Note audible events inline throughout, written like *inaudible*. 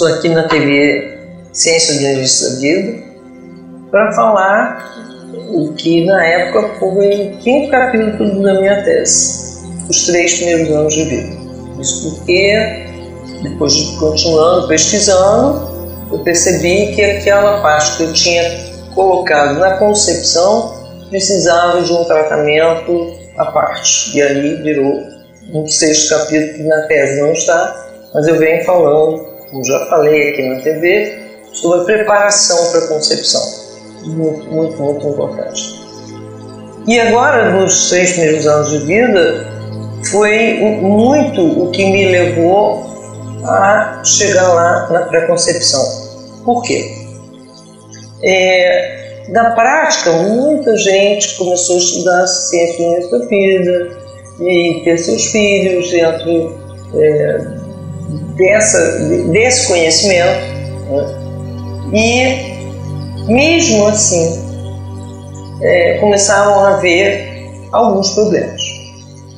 Estou aqui na TV Ciência do Início da Vida para falar o que na época foi o quinto capítulo da minha tese, os três primeiros anos de vida. Isso porque, depois de continuando pesquisando, eu percebi que aquela parte que eu tinha colocado na concepção precisava de um tratamento à parte. E aí virou um sexto capítulo que na tese não está, mas eu venho falando, como já falei aqui na TV, sobre preparação para a concepção. Muito, muito, muito importante. E agora, nos seis primeiros anos de vida, foi muito o que me levou a chegar lá na pré-concepção. Por quê? É, na prática, muita gente começou a estudar ciência da vida e ter seus filhos dentro é, dessa, desse conhecimento. Né? E, mesmo assim, é, começaram a haver alguns problemas.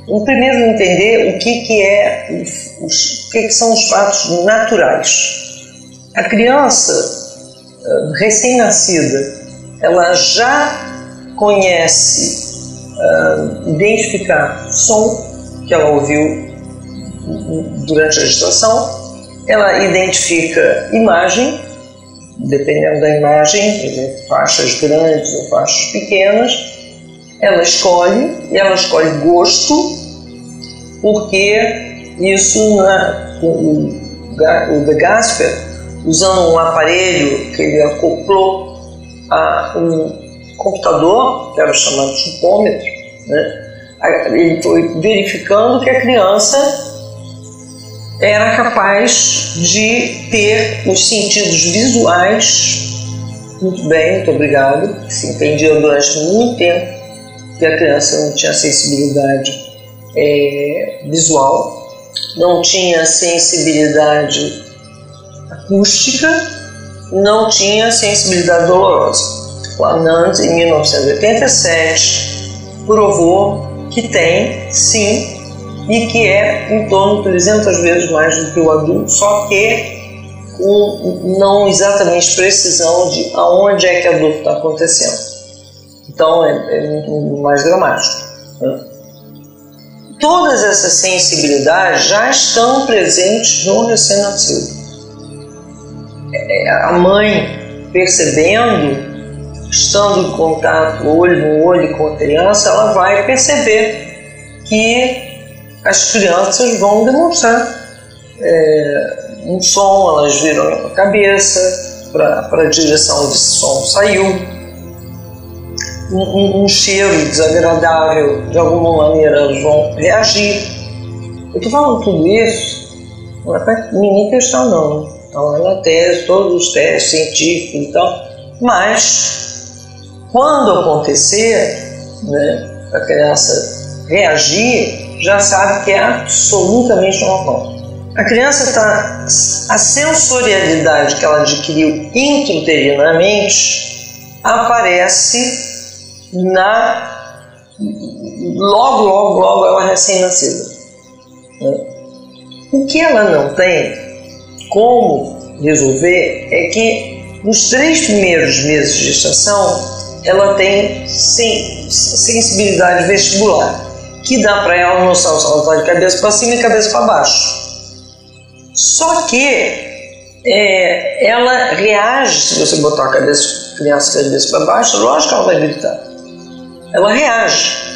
O primeiro, entender o que, que, é, os, o que, que são os fatos naturais. A criança ah, recém-nascida, ela já conhece uh, identificar som que ela ouviu durante a gestação, ela identifica imagem, dependendo da imagem, faixas grandes ou faixas pequenas, ela escolhe e ela escolhe gosto, porque isso na, o, o De Gasper, usando um aparelho que ele acoplou a um computador, que era chamado chupômetro, né? ele foi verificando que a criança era capaz de ter os sentidos visuais muito bem, muito obrigado. Se entendia durante muito tempo que a criança não tinha sensibilidade é, visual, não tinha sensibilidade acústica, não tinha sensibilidade dolorosa. O Anand, em 1987, provou que tem, sim, e que é em torno de 300 vezes mais do que o adulto, só que com não exatamente precisão de aonde é que a dor está acontecendo. Então é, é mais dramático. Né? Todas essas sensibilidades já estão presentes no recém-nascido. É, a mãe percebendo estando em contato olho no olho com a criança, ela vai perceber que as crianças vão demonstrar é, um som, elas viram a cabeça para a direção onde esse som saiu, um, um, um, cheiro desagradável, de alguma maneira elas vão reagir. Eu estou falando tudo isso, não é para ninguém testar não, então é na tese, todos os testes científicos e tal, mas quando acontecer, né, a criança reagir, já sabe que é absolutamente normal. A criança está. A sensorialidade que ela adquiriu intrauterinamente aparece na. Logo, logo, logo ela recém-nascida. Né? O que ela não tem como resolver é que nos três primeiros meses de gestação ela tem sensibilidade vestibular, que dá para ela noção se ela está de cabeça para cima e cabeça para baixo. Só que é, ela reage se você botar a cabeça, criança de cabeça para baixo, lógico que ela vai gritar. Ela reage.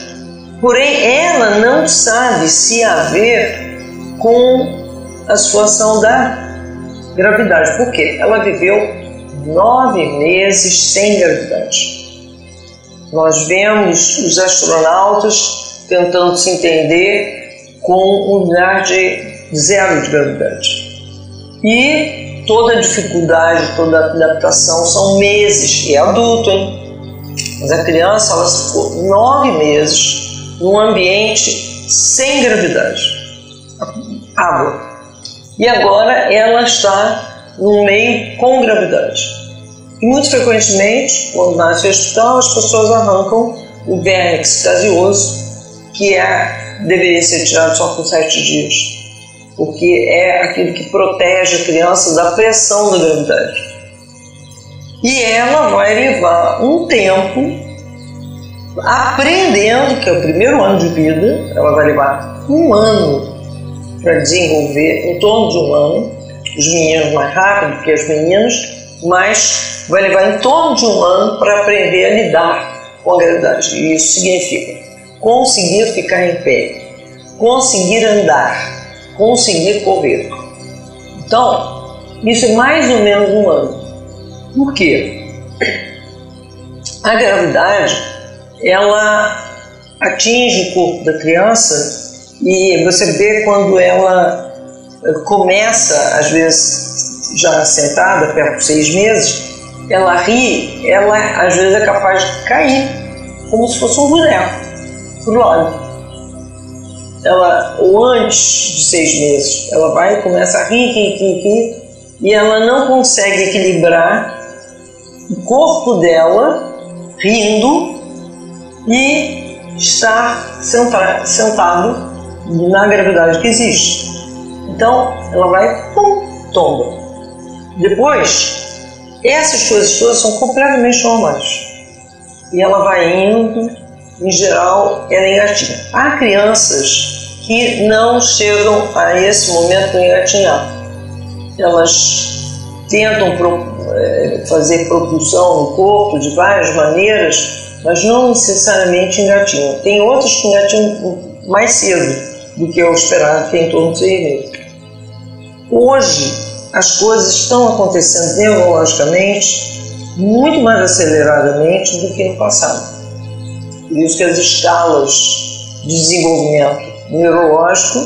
Porém, ela não sabe se haver com a situação da gravidade. Por quê? Ela viveu nove meses sem gravidade. Nós vemos os astronautas tentando se entender com um lugar de zero de gravidade. E toda dificuldade, toda adaptação são meses, e é adulto, hein? Mas a criança, ela ficou nove meses num ambiente sem gravidade, água. E agora ela está num meio com gravidade. E muito frequentemente, quando nasce o hospital, as pessoas arrancam o vernix gaseoso, que é, deveria ser tirado só com sete dias. porque é aquilo que protege a criança da pressão da gravidade. E ela vai levar um tempo aprendendo, que é o primeiro ano de vida, ela vai levar um ano para desenvolver, em torno de um ano, os meninos mais rápido que as meninas, mas vai levar em torno de um ano para aprender a lidar com a gravidade. E isso significa conseguir ficar em pé, conseguir andar, conseguir correr. Então, isso é mais ou menos um ano. Por quê? A gravidade, ela atinge o corpo da criança e você vê quando ela começa, às vezes já sentada, perto de seis meses, ela ri, ela às vezes é capaz de cair, como se fosse um boneco, lado. Ela, ou antes de seis meses, ela vai começa a rir, rir, rir, rir, e ela não consegue equilibrar o corpo dela rindo e estar sentado na gravidade que existe. Então ela vai, pum, tomba. Depois, essas coisas todas são completamente normais. E ela vai indo, em geral, ela engatinha. Há crianças que não chegam a esse momento de engatinhar. Elas tentam é, fazer propulsão no corpo de várias maneiras, mas não necessariamente engatinham. Tem outras que engatinham mais cedo do que eu esperava, que é em torno de seis meses. Hoje, as coisas estão acontecendo neurologicamente muito mais aceleradamente do que no passado. Que as escalas de desenvolvimento neurológico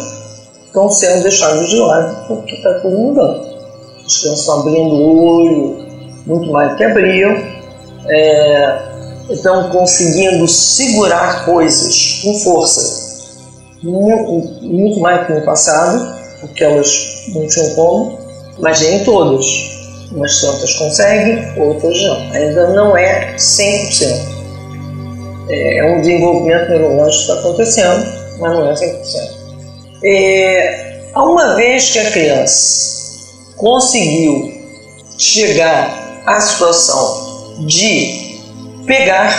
estão sendo deixadas de lado, porque está tudo mudando. As crianças estão abrindo o olho muito mais do que abriam, é, estão conseguindo segurar coisas com força, muito, muito mais que no passado, porque elas não tinham como, mas nem todas. Umas tantas conseguem, outras não. Ainda não é 100%. É, um desenvolvimento neurológico que está acontecendo, mas não é 100%. É, uma vez que a criança conseguiu chegar à situação de pegar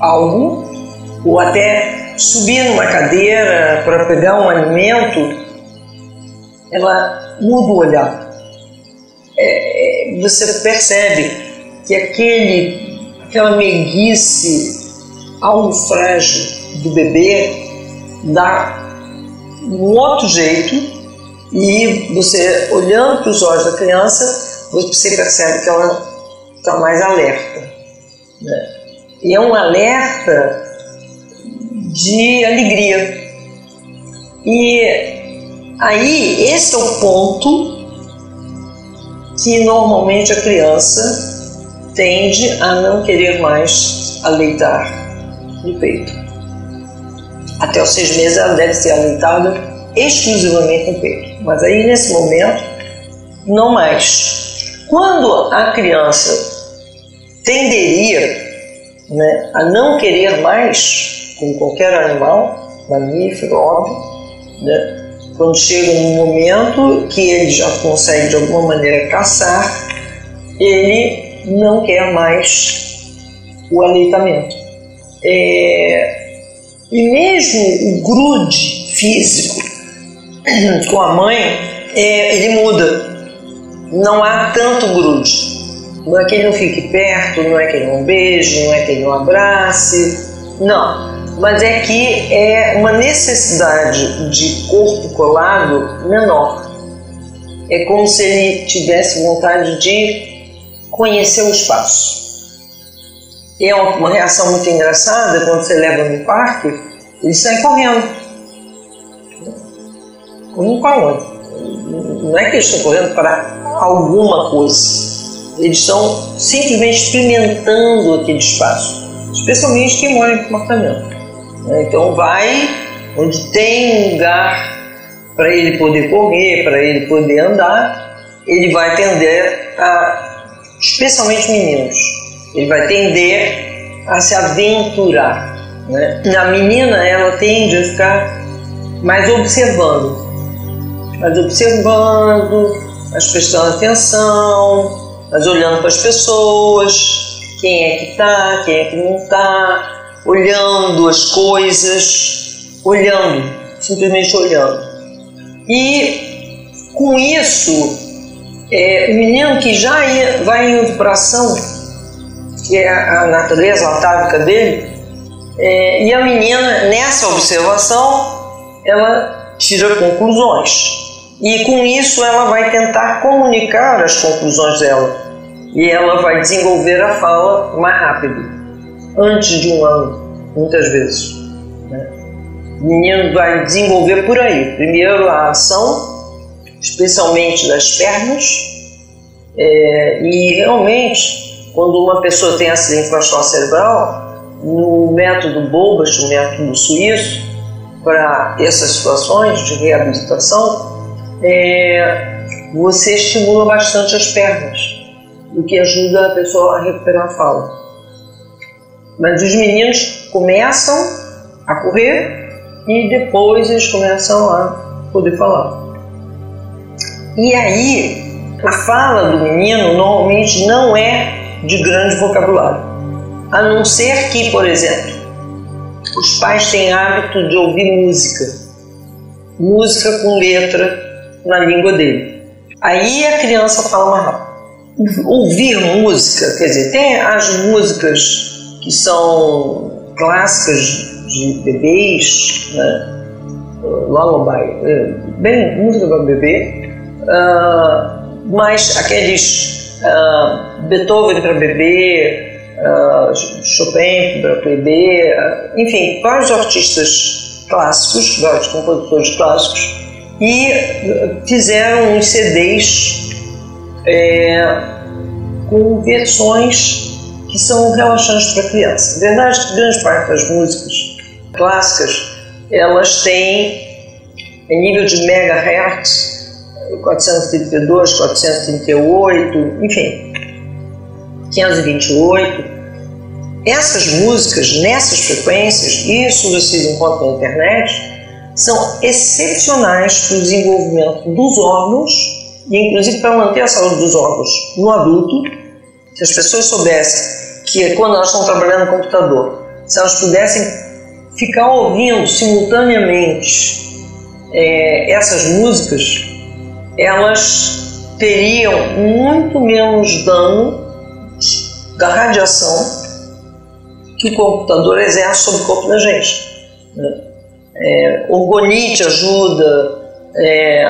algo ou até subir numa cadeira para pegar um alimento ela muda o olhar. É, é, você percebe que aquele, aquela meiguice, algo frágil do bebê dá um outro jeito e você, olhando para os olhos da criança, você percebe que ela está mais alerta. Né? E é um alerta de alegria. E Aí, esse é o ponto que normalmente a criança tende a não querer mais aleitar no peito. Até os seis meses ela deve ser aleitada exclusivamente no peito. Mas aí, nesse momento, não mais. Quando a criança tenderia né, a não querer mais, como qualquer animal, mamífero, óbvio, né, quando chega num momento que ele já consegue de alguma maneira caçar, ele não quer mais o aleitamento. É, e mesmo o grude físico *clears throat* com a mãe, é, ele muda. Não há tanto grude. Não é que ele não fique perto, não é que ele não beije, não é que ele não abrace. Não mas é que é uma necessidade de corpo colado menor. É como se ele tivesse vontade de conhecer o espaço. E é uma reação muito engraçada quando você leva no parque, eles saem correndo. Como para? Não é que eles estão correndo para alguma coisa. Eles estão simplesmente experimentando aquele espaço, especialmente quem mora em apartamento. Né? Então vai onde tem um lugar para ele poder correr, para ele poder andar, ele vai tender a, especialmente meninos, ele vai tender a se aventurar. Né? A menina ela tende a ficar mais observando. mas observando, mas prestando atenção, mas olhando para as pessoas, quem é que está, quem é que não está, olhando as coisas, olhando, simplesmente olhando. E com isso, é, o menino que já ia, vai indo para ação, que é a natureza atávica dele, é, e a menina, nessa observação, ela tira conclusões. E com isso ela vai tentar comunicar as conclusões dela. E ela vai desenvolver a fala mais rápido, antes de um ano, muitas vezes. Né? O menino vai desenvolver por aí. Primeiro a ação, especialmente das pernas, é, e realmente, quando uma pessoa tem acidente vascular cerebral, no método Bobas, o método suíço, para essas situações de reabilitação, é, você estimula bastante as pernas, o que ajuda a pessoa a recuperar a fala. Mas os meninos começam a correr e depois eles começam a poder falar. E aí, a fala do menino normalmente não é de grande vocabulário a não ser que, por exemplo, os pais têm hábito de ouvir música, música com letra na língua dele. Aí a criança fala mais rápido. Ouvir música, quer dizer, tem as músicas que são clássicas de bebês, né? lullaby, é, bem música para bebê, uh, mas aqueles uh, Beethoven para bebê, uh, Chopin, Bebê, uh, enfim, vários artistas clássicos, vários compositores clássicos, e fizeram uns CDs é, com versões que são relaxantes para criança. A verdade que grande parte das músicas clássicas elas têm nível de megahertz 432, 438, enfim, 528. Essas músicas, nessas frequências, isso vocês encontram na internet, são excepcionais para o desenvolvimento dos órgãos e, inclusive, para manter a saúde dos órgãos no adulto. Se as pessoas soubessem que, quando elas estão trabalhando no computador, se elas pudessem ficar ouvindo simultaneamente é, essas músicas, elas teriam muito menos dano da radiação que o computador exerce sobre o corpo da gente. Né? É, orgonite ajuda, é,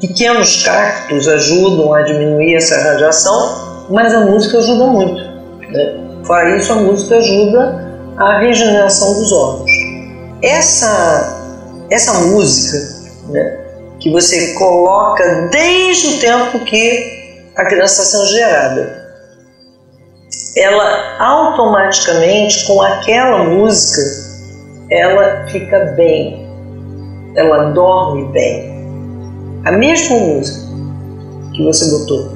pequenos cactos ajudam a diminuir essa radiação, mas a música ajuda muito. Né? Fora isso, a música ajuda a regeneração dos órgãos. Essa, essa música né, que você coloca desde o tempo que a criança está sendo gerada, ela automaticamente com aquela música ela fica bem, ela dorme bem. A mesma música que você botou.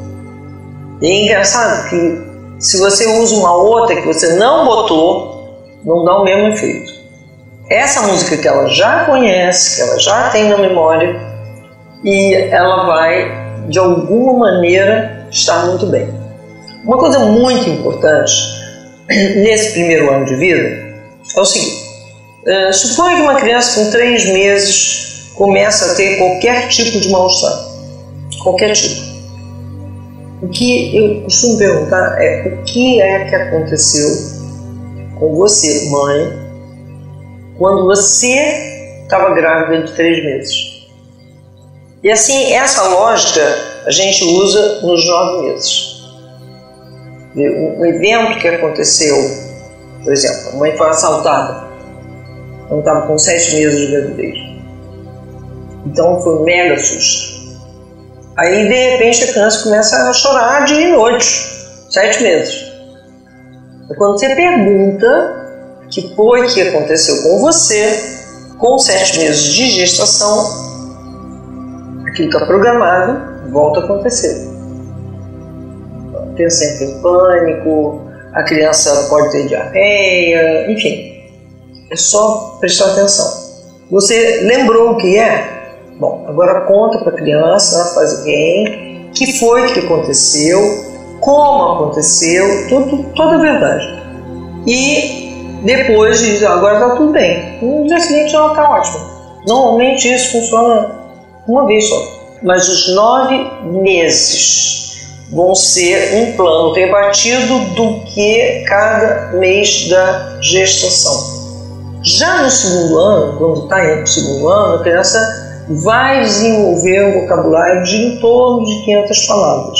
E é engraçado que se você usa uma outra que você não botou, não dá o mesmo efeito. Essa música que ela já conhece, que ela já tem na memória, e ela vai de alguma maneira estar muito bem. Uma coisa muito importante nesse primeiro ano de vida é o seguinte: uh, suponha que uma criança com três meses começa a ter qualquer tipo de mal-estar, qualquer tipo. O que eu costumo perguntar é o que é que aconteceu com você, mãe, quando você estava grávida de três meses. E assim, essa lógica a gente usa nos nove meses um evento que aconteceu, por exemplo, a mãe foi assaltada, quando estava com sete meses de gravidez. Então foi um mega susto. Aí de repente a criança começa a chorar dia e noite, sete meses. E quando você pergunta que foi que aconteceu com você, com sete meses de gestação, que está programado volta a acontecer pensa sempre em pânico, a criança pode ter diarreia, enfim. É só prestar atenção. Você lembrou o que é? Bom, agora conta para a criança, faz quem, que foi que aconteceu, como aconteceu, tudo, toda a verdade. E depois diz, agora está tudo bem. No dia seguinte ela está ótima. Normalmente isso funciona uma vez só. Mas os nove meses vão ser um plano rebatido do que cada mês da gestação. Já no segundo ano, quando está o segundo ano, a criança vai desenvolver um vocabulário de em torno de 500 palavras.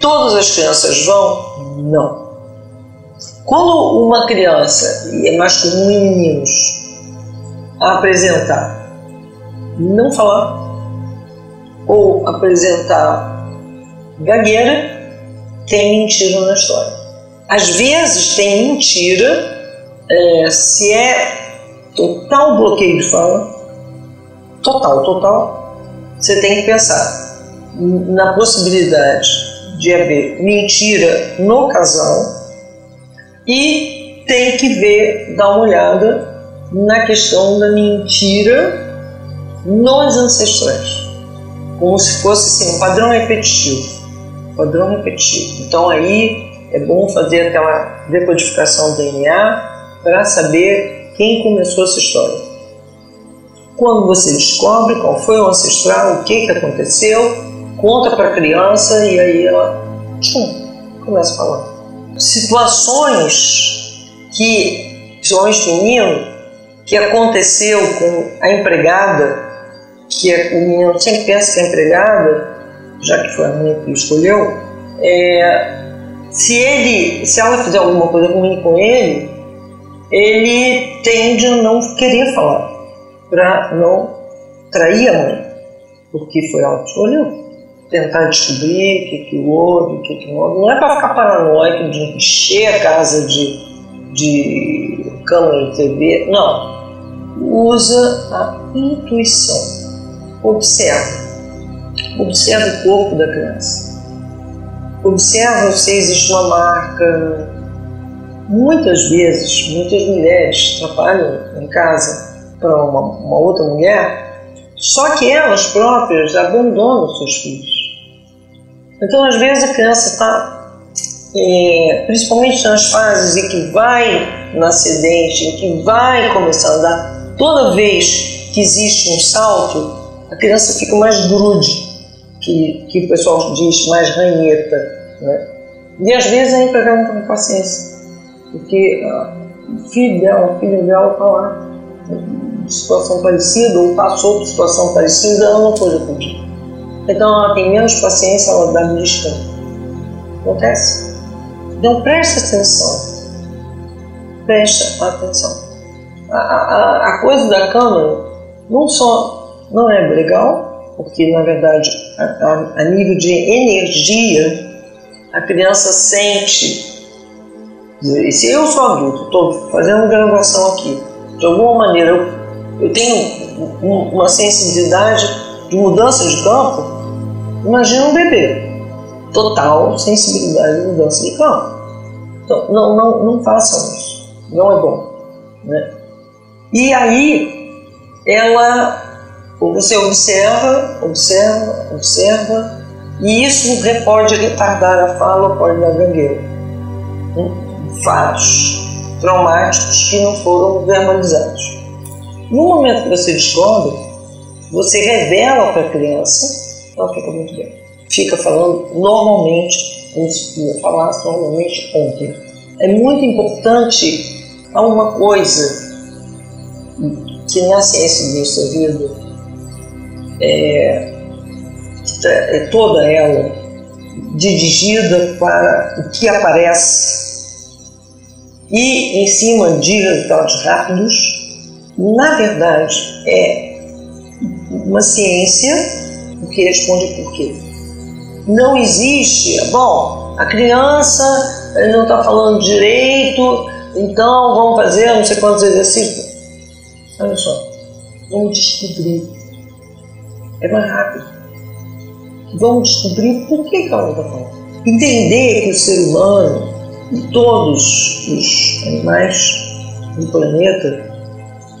Todas as crianças vão? Não. Quando uma criança, e é mais comum em meninos, apresentar, não falar, ou apresentar gagueira, tem mentira na história. Às vezes tem mentira é, se é total bloqueio de fala, total, total, você tem que pensar na possibilidade de haver mentira no casal e tem que ver, dar uma olhada na questão da mentira nos ancestrais, como se fosse assim, um padrão repetitivo. Padrão repetitivo. Então aí é bom fazer aquela decodificação do DNA para saber quem começou essa história. Quando você descobre qual foi o ancestral, o que, que aconteceu, conta para a criança e aí ela tchum, começa a falar. Situações que, principalmente menino, que aconteceu com a empregada, que o menino sempre pensa que é empregada, já que foi a mãe que escolheu, é, se ele, se ela fizer alguma coisa ruim com ele, ele tende a não querer falar, para não trair a mãe, porque foi ela que escolheu. Tentar descobrir o que, que houve, o que, que houve. Não é para ficar paranoico de encher a casa de, de câmera de TV, não. Usa a intuição. Observa. Observa o corpo da criança. Observa se existe uma marca, Muitas vezes, muitas mulheres trabalham em casa para uma, uma outra mulher, só que elas próprias abandonam seus filhos. Então, às vezes, a criança está, é, principalmente nas fases em que vai nascer dente, em que vai começar a andar, toda vez que existe um salto, a criança fica mais grude, que, que o pessoal diz mais ranheta. Né? E às vezes a empregada não tem paciência porque ah, o filho dela, o filho dela está lá em situação parecida ou passou por situação parecida, ela não foi atendida. Então ela tem menos paciência, ela dá um descanso. Acontece. Então preste atenção. Preste atenção. A, a, a coisa da câmera não só não é legal, porque na verdade a, a nível de energia a criança sente e se eu sou adulto, estou fazendo graduação aqui, de alguma maneira eu, eu tenho uma sensibilidade de mudança de campo, imagina um bebê. Total sensibilidade de mudança de campo. Então, não, não, não façam isso. Não é bom. Né? E aí, ela, você observa, observa, observa, e isso pode retardar a fala, pode dar gangueira fatos traumáticos que não foram verbalizados. No momento que você descobre, você revela para a criança, ela fica muito bem. Fica falando normalmente, como se falasse normalmente ontem. É muito importante há uma coisa que na ciência do nossa vida é, é toda ela dirigida para o que aparece e em cima de resultados rápidos, na verdade é uma ciência que responde por quê. Não existe, bom, a criança não está falando direito, então vamos fazer não sei quantos exercícios. Olha só, vamos descobrir. É mais rápido. Vamos descobrir por que, ela não está falando. Entender que o ser humano e todos os animais do planeta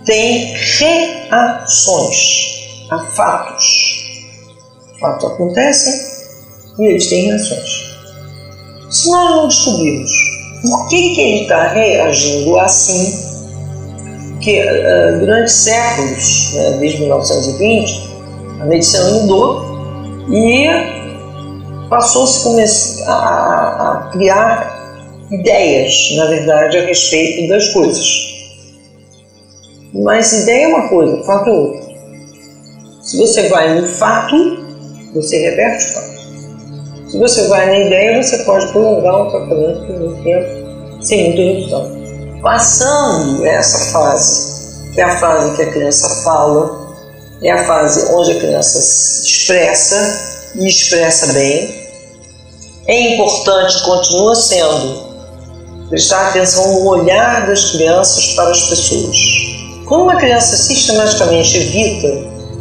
têm reações. a fatos. Fatos acontecem e eles têm reações. Se nós não descobrirmos por que, que ele está reagindo assim, que uh, durante séculos, né, desde 1920, a medicina mudou e passou-se a, a criar ideias, na verdade, a respeito das coisas. Mas ideia é uma coisa, fato é outra. Se você vai no fato, você reverte o fato. Se você vai na ideia, você pode prolongar o tratamento por muito tempo, sem muita redução. Passando essa fase, que é a fase que a criança fala, é a fase onde a criança se expressa e expressa bem. É importante, continua sendo, prestar atenção no olhar das crianças para as pessoas. Quando uma criança sistematicamente evita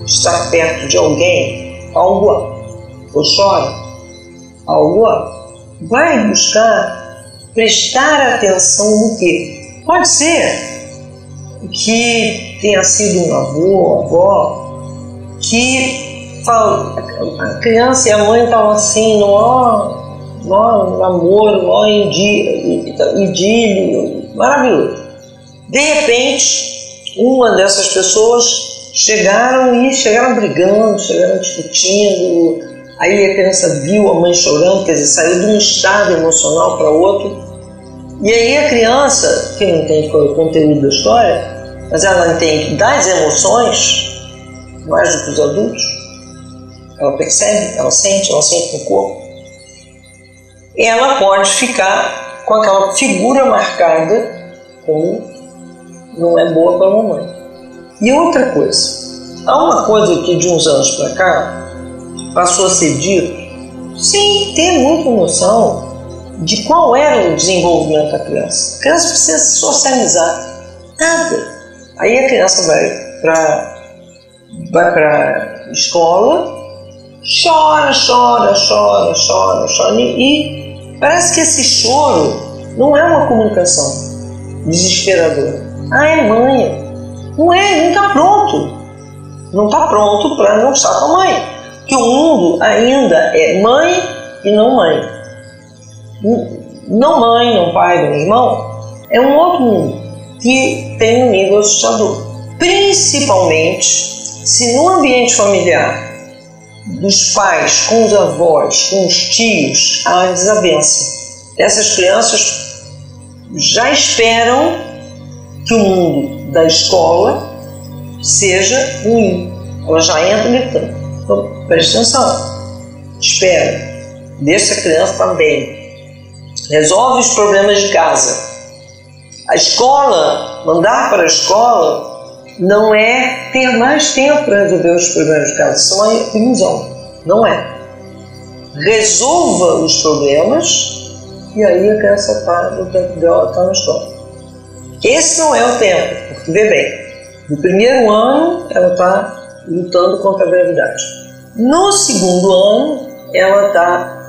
estar perto de alguém, algo ou chora, algo vai buscar prestar atenção no que? Pode ser que tenha sido um avô, avó, que a criança e a mãe estavam assim, no no namoro, no idílio, maravilhoso. De repente, uma dessas pessoas chegaram e chegaram brigando, chegaram discutindo. Aí a criança viu a mãe chorando, quer dizer, saiu de um estado emocional para outro. E aí a criança, que não entende qual é o conteúdo da história, mas ela entende das emoções, mais do que os adultos. Ela percebe, ela sente, ela sente no corpo. Ela pode ficar com aquela figura marcada como não é boa para a mamãe. E outra coisa, há uma coisa que de uns anos para cá passou a ser dito sem ter muita noção de qual era o desenvolvimento da criança. A criança precisa socializar. Nada. Aí a criança vai para vai para escola, chora, chora, chora, chora, chora e parece que esse choro não é uma comunicação desesperadora. Ah, é mãe. Não é, não está pronto. Não está pronto para estar com a mãe. Que o mundo ainda é mãe e não mãe. Não mãe, não pai, não irmão. É um outro mundo que tem um nível assustador. Principalmente se no ambiente familiar dos pais com os avós, com os tios, há desavença, essas crianças já esperam que o mundo da escola seja ruim. Elas já entram gritando. Então, preste atenção. Espera. Deixa a criança também. Resolve os problemas de casa. A escola, mandar para a escola não é ter mais tempo para resolver os problemas de casa, isso é uma ilusão. Não é. Resolva os problemas e aí a criança está no tempo dela, está na escola. Esse não é o tempo, porque vê bem, no primeiro ano ela está lutando contra a gravidade. No segundo ano, ela está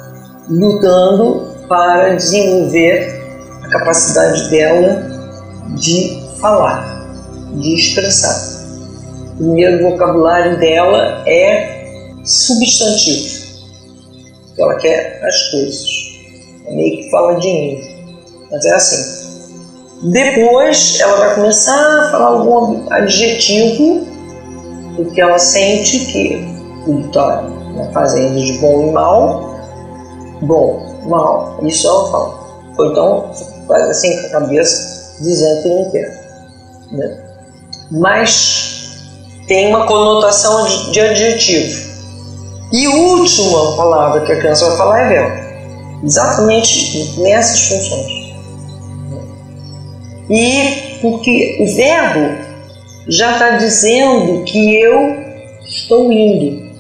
lutando para desenvolver a capacidade dela de falar de expressar. O primeiro vocabulário dela é substantivo. Ela quer as coisas. É meio que fala de mim. Mas é assim. Depois ela vai começar a falar algum adjetivo, porque ela sente que tudo está na fazenda de bom e mal. Bom, mal, isso ela fala. Ou então faz assim com a cabeça, dizendo que não quer. Né? Mas tem uma conotação de, adjetivo. E última palavra que a criança vai falar é verbo. Exatamente nessas funções. E porque o verbo já está dizendo que eu estou indo,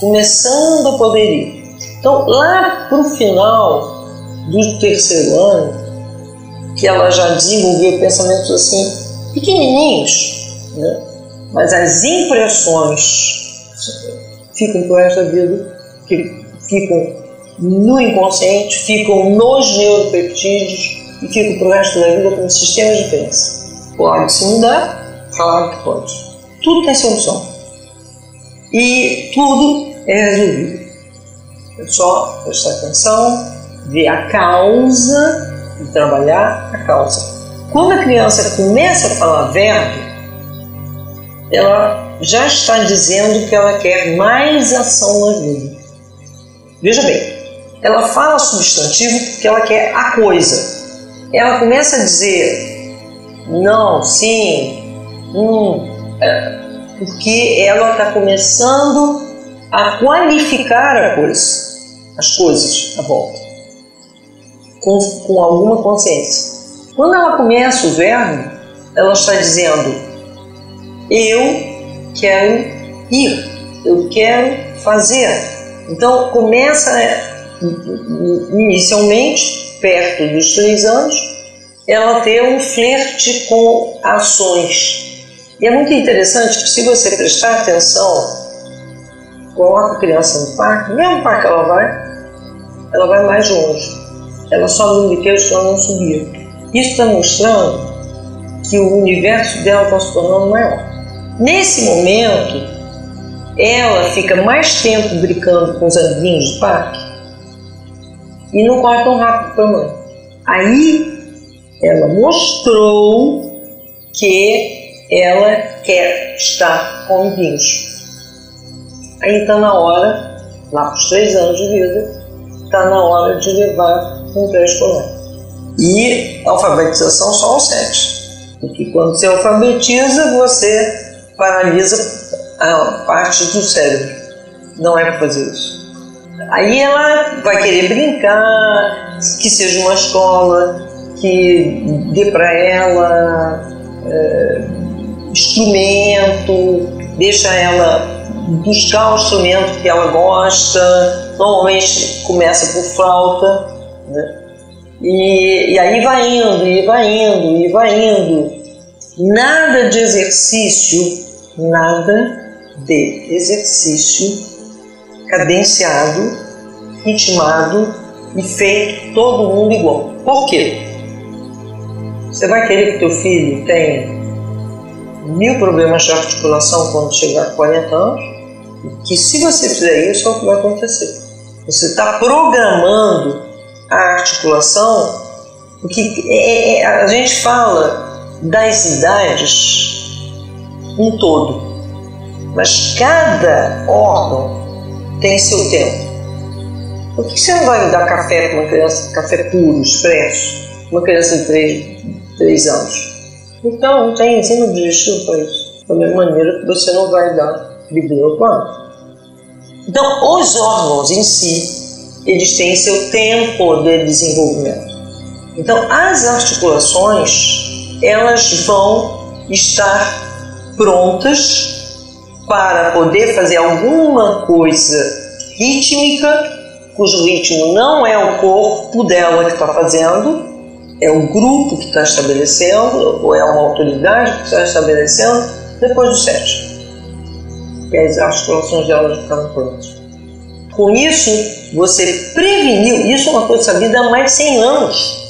começando a poder ir. Então, lá para o final do terceiro ano, que ela já desenvolveu pensamentos assim pequenininhos, né? mas as impressões ficam por esta vida, que ficam no inconsciente, ficam nos neuropeptídeos e ficam para o resto da vida como sistemas de crença. Pode se mudar? Claro que pode. Tudo tem solução. e tudo é resolvido. É só prestar atenção, ver a causa e trabalhar a causa. Quando a criança começa a falar verbo, ela já está dizendo que ela quer mais ação na vida. Veja bem, ela fala substantivo porque ela quer a coisa. Ela começa a dizer não, sim, hum, é, porque ela está começando a qualificar a coisa, as coisas à volta, com, com alguma consciência. Quando ela começa o verbo, ela está dizendo: Eu quero ir, eu quero fazer. Então começa inicialmente, perto dos três anos, ela ter um flerte com ações. E é muito interessante que se você prestar atenção, coloca a criança no parque, mesmo parque ela vai, ela vai mais longe. Ela sobe no brinquedo que ela não subia. Isso está mostrando que o universo dela está se tornando maior. Nesse momento, ela fica mais tempo brincando com os amiguinhos do parque e não corre tão rápido para a mãe. Aí ela mostrou que ela quer estar com amiguinhos. Aí está na hora, lá para os três anos de vida, está na hora de levar um pré-escolar. E alfabetização só aos sete. Porque quando você alfabetiza, você paralisa a parte do cérebro. Não é para fazer isso. Aí ela vai querer brincar, que seja uma escola que dê para ela é, instrumento, deixa ela buscar o instrumento que ela gosta. Normalmente começa por flauta, né? E, e aí vai indo, e vai indo, e vai indo. Nada de exercício, nada de exercício cadenciado, ritmado e feito todo mundo igual. Por quê? Você vai querer que teu filho tenha mil problemas de articulação quando chegar a 40 anos? Que se você fizer isso, é o que vai acontecer. Você está programando a articulação, porque é, é, a gente fala das idades um todo, mas cada órgão tem seu tempo. Por que você não vai dar café para uma criança, café puro, expresso, uma criança de 3, 3 anos? Então, não tem ensino digestivo para isso. Da mesma maneira que você não vai dar plano. Então, os órgãos em si, eles têm seu tempo de desenvolvimento. Então, as articulações, elas vão estar prontas para poder fazer alguma coisa rítmica, cujo ritmo não é o corpo dela que está fazendo, é o grupo que está estabelecendo, ou é uma autoridade que está estabelecendo, depois do sete. E as articulações dela já ficaram prontas. Com isso, você preveniu, isso é uma coisa sabida há mais de 100 anos.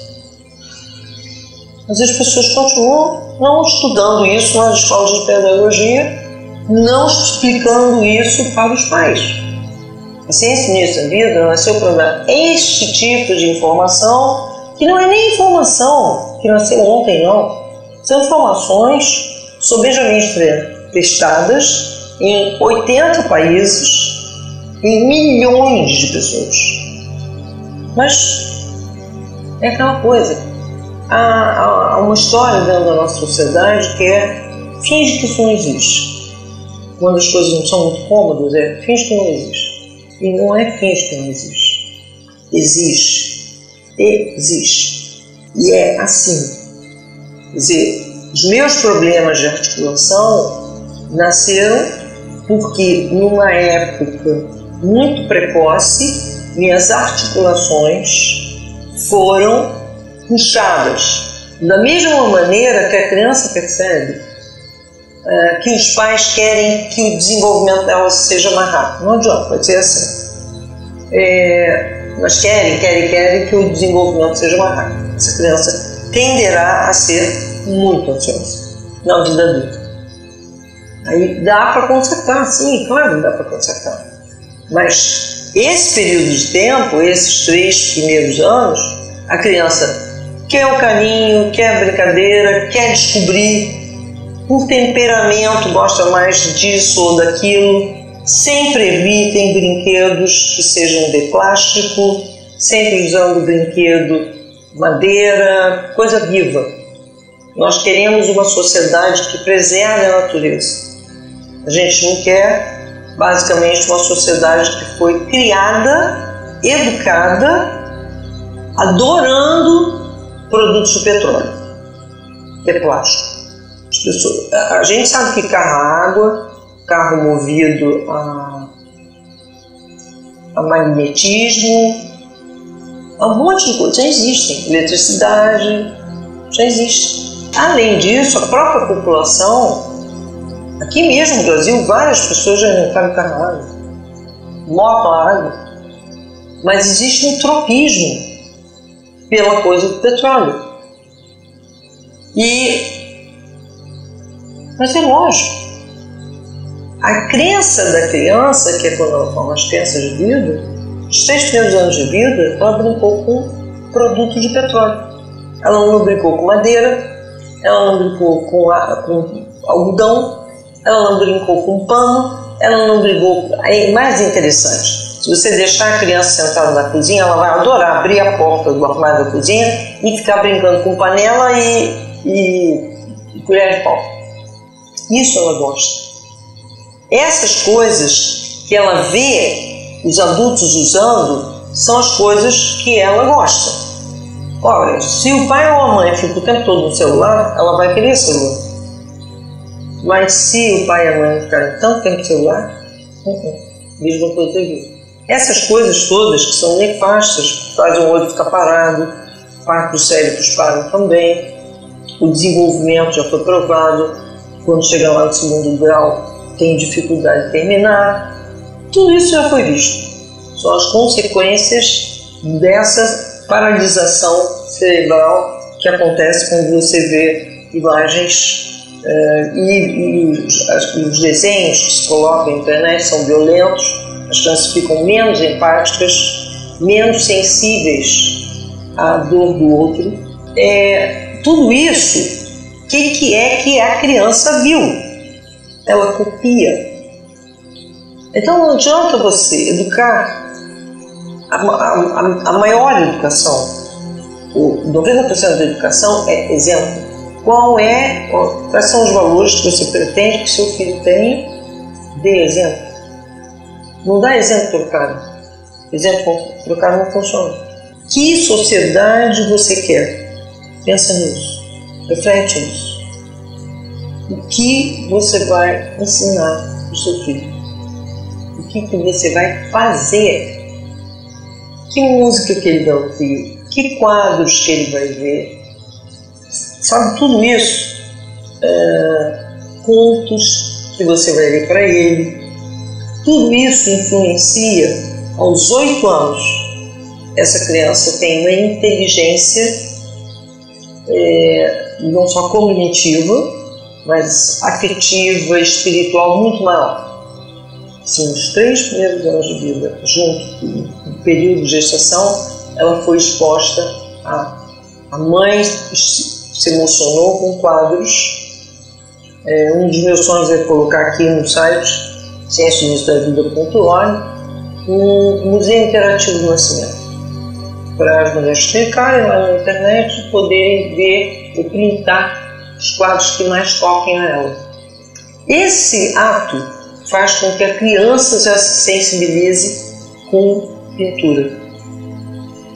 Mas as pessoas continuam não estudando isso nas escolas de pedagogia não explicando isso para os pais. A ciência nisso da vida nasceu para dar este tipo de informação, que não é nem informação que nasceu ontem, não. São informações sobejamente testadas em 80 países, em milhões de pessoas. Mas é aquela coisa. Há, há uma história dentro da nossa sociedade que é finge que isso não existe quando as coisas não são muito cômodas, é finge que não existe. E não é finge que não existe. Existe. Existe. E é assim. Quer dizer, os meus problemas de articulação nasceram porque, numa época muito precoce, minhas articulações foram puxadas. Da mesma maneira que a criança percebe uh, que os pais querem que o desenvolvimento delas seja mais rápido. Não adianta, pode ser assim. É, mas querem, querem, querem que o desenvolvimento seja mais rápido. Essa criança tenderá a ser muito ansiosa na vida adulta. Aí dá para consertar, sim, claro, dá para consertar. Mas esse período de tempo, esses três primeiros anos, a criança quer o carinho, quer a brincadeira, quer descobrir, por temperamento gosta mais disso ou daquilo. Sempre evitem brinquedos que sejam de plástico, sempre usando brinquedo madeira, coisa viva. Nós queremos uma sociedade que preserve a natureza. A gente não quer, basicamente, uma sociedade que foi criada, educada, adorando produtos de petróleo, de plástico. A gente sabe que carro a água, carro movido a, a magnetismo, um monte de coisas já existem, eletricidade, já existe. Além disso, a própria população, aqui mesmo no Brasil, várias pessoas já inventaram moto a água, mas existe um tropismo pela coisa do petróleo. E mas é lógico. A crença da criança, que é quando ela forma as crenças de vida, os três primeiros anos de vida, ela brincou com produto de petróleo. Ela não brincou com madeira, ela não brincou com, a, com algodão, ela não brincou com pano, ela não brincou. Aí, mais interessante, se você deixar a criança sentada na cozinha, ela vai adorar abrir a porta do armário da cozinha e ficar brincando com panela e, e, e colher de pau. Isso ela gosta. Essas coisas que ela vê os adultos usando são as coisas que ela gosta. Olha, se o pai ou a mãe fica o tempo todo no celular, ela vai querer celular. Mas se o pai e a mãe ficarem tanto tempo no celular, mesma coisa TV. Essas coisas todas que são nefastas, fazem o olho ficar parado, parte dos cérebros param também, o desenvolvimento já foi provado, quando chega lá no segundo grau tem dificuldade de terminar, tudo isso já foi visto. São as consequências dessa paralisação cerebral que acontece quando você vê imagens uh, e, e os, os desenhos que se colocam na internet são violentos, as crianças ficam menos empáticas, menos sensíveis à dor do outro. É, tudo isso, o que, que é que a criança viu? Ela copia. Então não adianta você educar a, a, a maior educação. O 90% da educação é exemplo. Qual é, quais são os valores que você pretende que seu filho tenha? Dê exemplo. Não dá exemplo trocado. Exemplo trocado não funciona. Que sociedade você quer? Pensa nisso. Reflete nisso. O que você vai ensinar o seu filho? O que, que você vai fazer? Que música que ele vai ouvir? Que quadros que ele vai ver? Sabe tudo isso? É, contos que você vai ler para ele, tudo isso influencia aos oito anos. Essa criança tem uma inteligência é, não só cognitiva, mas afetiva, espiritual muito maior. Sim, os três primeiros anos de vida, junto com o período de gestação, ela foi exposta a. A mãe se emocionou com quadros. É, um dos meus sonhos é colocar aqui no site ciêncianisdavida.org, um museu interativo do nascimento, para as mulheres clicarem lá na internet e poderem ver ou printar os quadros que mais toquem a ela. Esse ato faz com que a criança já se sensibilize com pintura.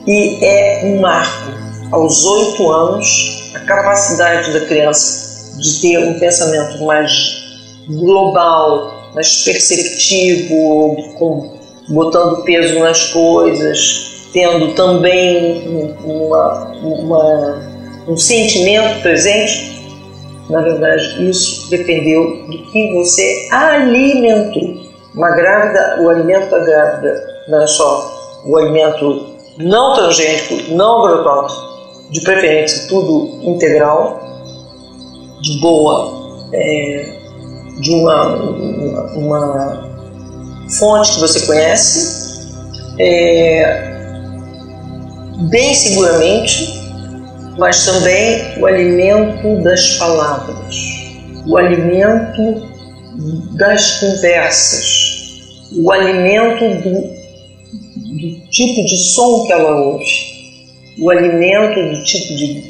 E é um marco. Aos oito anos, a capacidade da criança de ter um pensamento mais global, mais perceptivo, com, botando peso nas coisas, tendo também uma, uma, um sentimento presente, na verdade, isso dependeu do que você alimentou. Uma grávida, o alimento da grávida não é só o alimento não transgênico, não agrotóxico, de preferência tudo integral, de boa é, de uma, uma, fonte que você conhece, é, bem seguramente, mas também o alimento das palavras, o alimento das conversas, o alimento do, do tipo de som que ela ouve, o alimento do tipo de,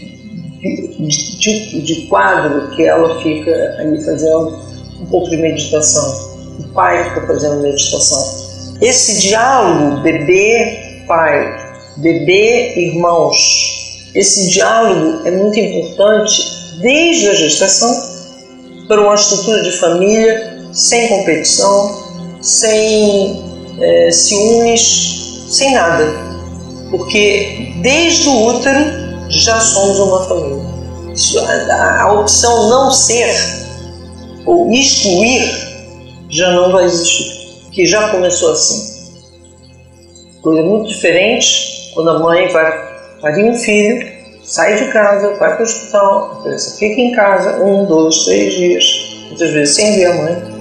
de, tipo de quadro que ela fica ali fazendo um pouco de meditação. O pai fica fazendo meditação. Esse diálogo bebê-pai, bebê-irmãos, esse diálogo é muito importante desde a gestação para uma estrutura de família sem competição, sem é, ciúmes, sem nada. Porque desde o útero já somos uma família. A, a opção não ser ou excluir já não vai existir, porque já começou assim. Coisa muito diferente quando a mãe vai parir um filho, sai de casa, vai para o hospital, a criança fica em casa um, dois, três dias, muitas vezes sem ver a mãe.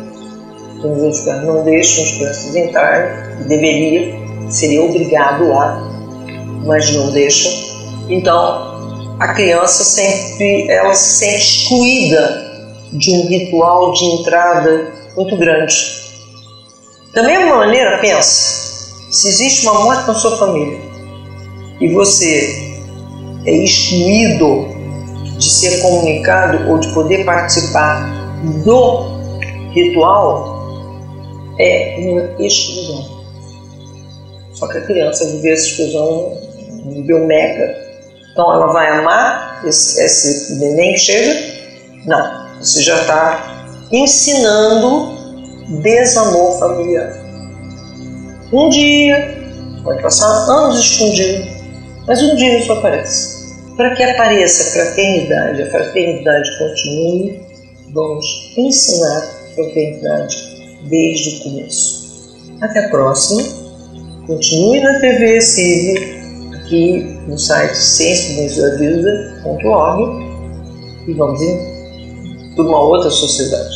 Então, os não deixam as crianças entrarem, deveria, seria obrigado lá, mas não deixam. Então, a criança sempre ela se sente excluída de um ritual de entrada muito grande. Da mesma maneira, pensa, se existe uma morte na sua família e você é excluído de ser comunicado ou de poder participar do ritual, é uma exclusão. Só que a criança vive essa exclusão nível mega. Então ela vai amar esse, esse neném que chega? Não você já está ensinando desamor familiar. Um dia, pode passar anos escondido, mas um dia isso aparece. Para que apareça a fraternidade, a fraternidade continue, vamos ensinar fraternidade desde o começo. Até a próxima. Continue na TV CIV, aqui no site ciênciadavida.org e vamos em uma outra sociedade.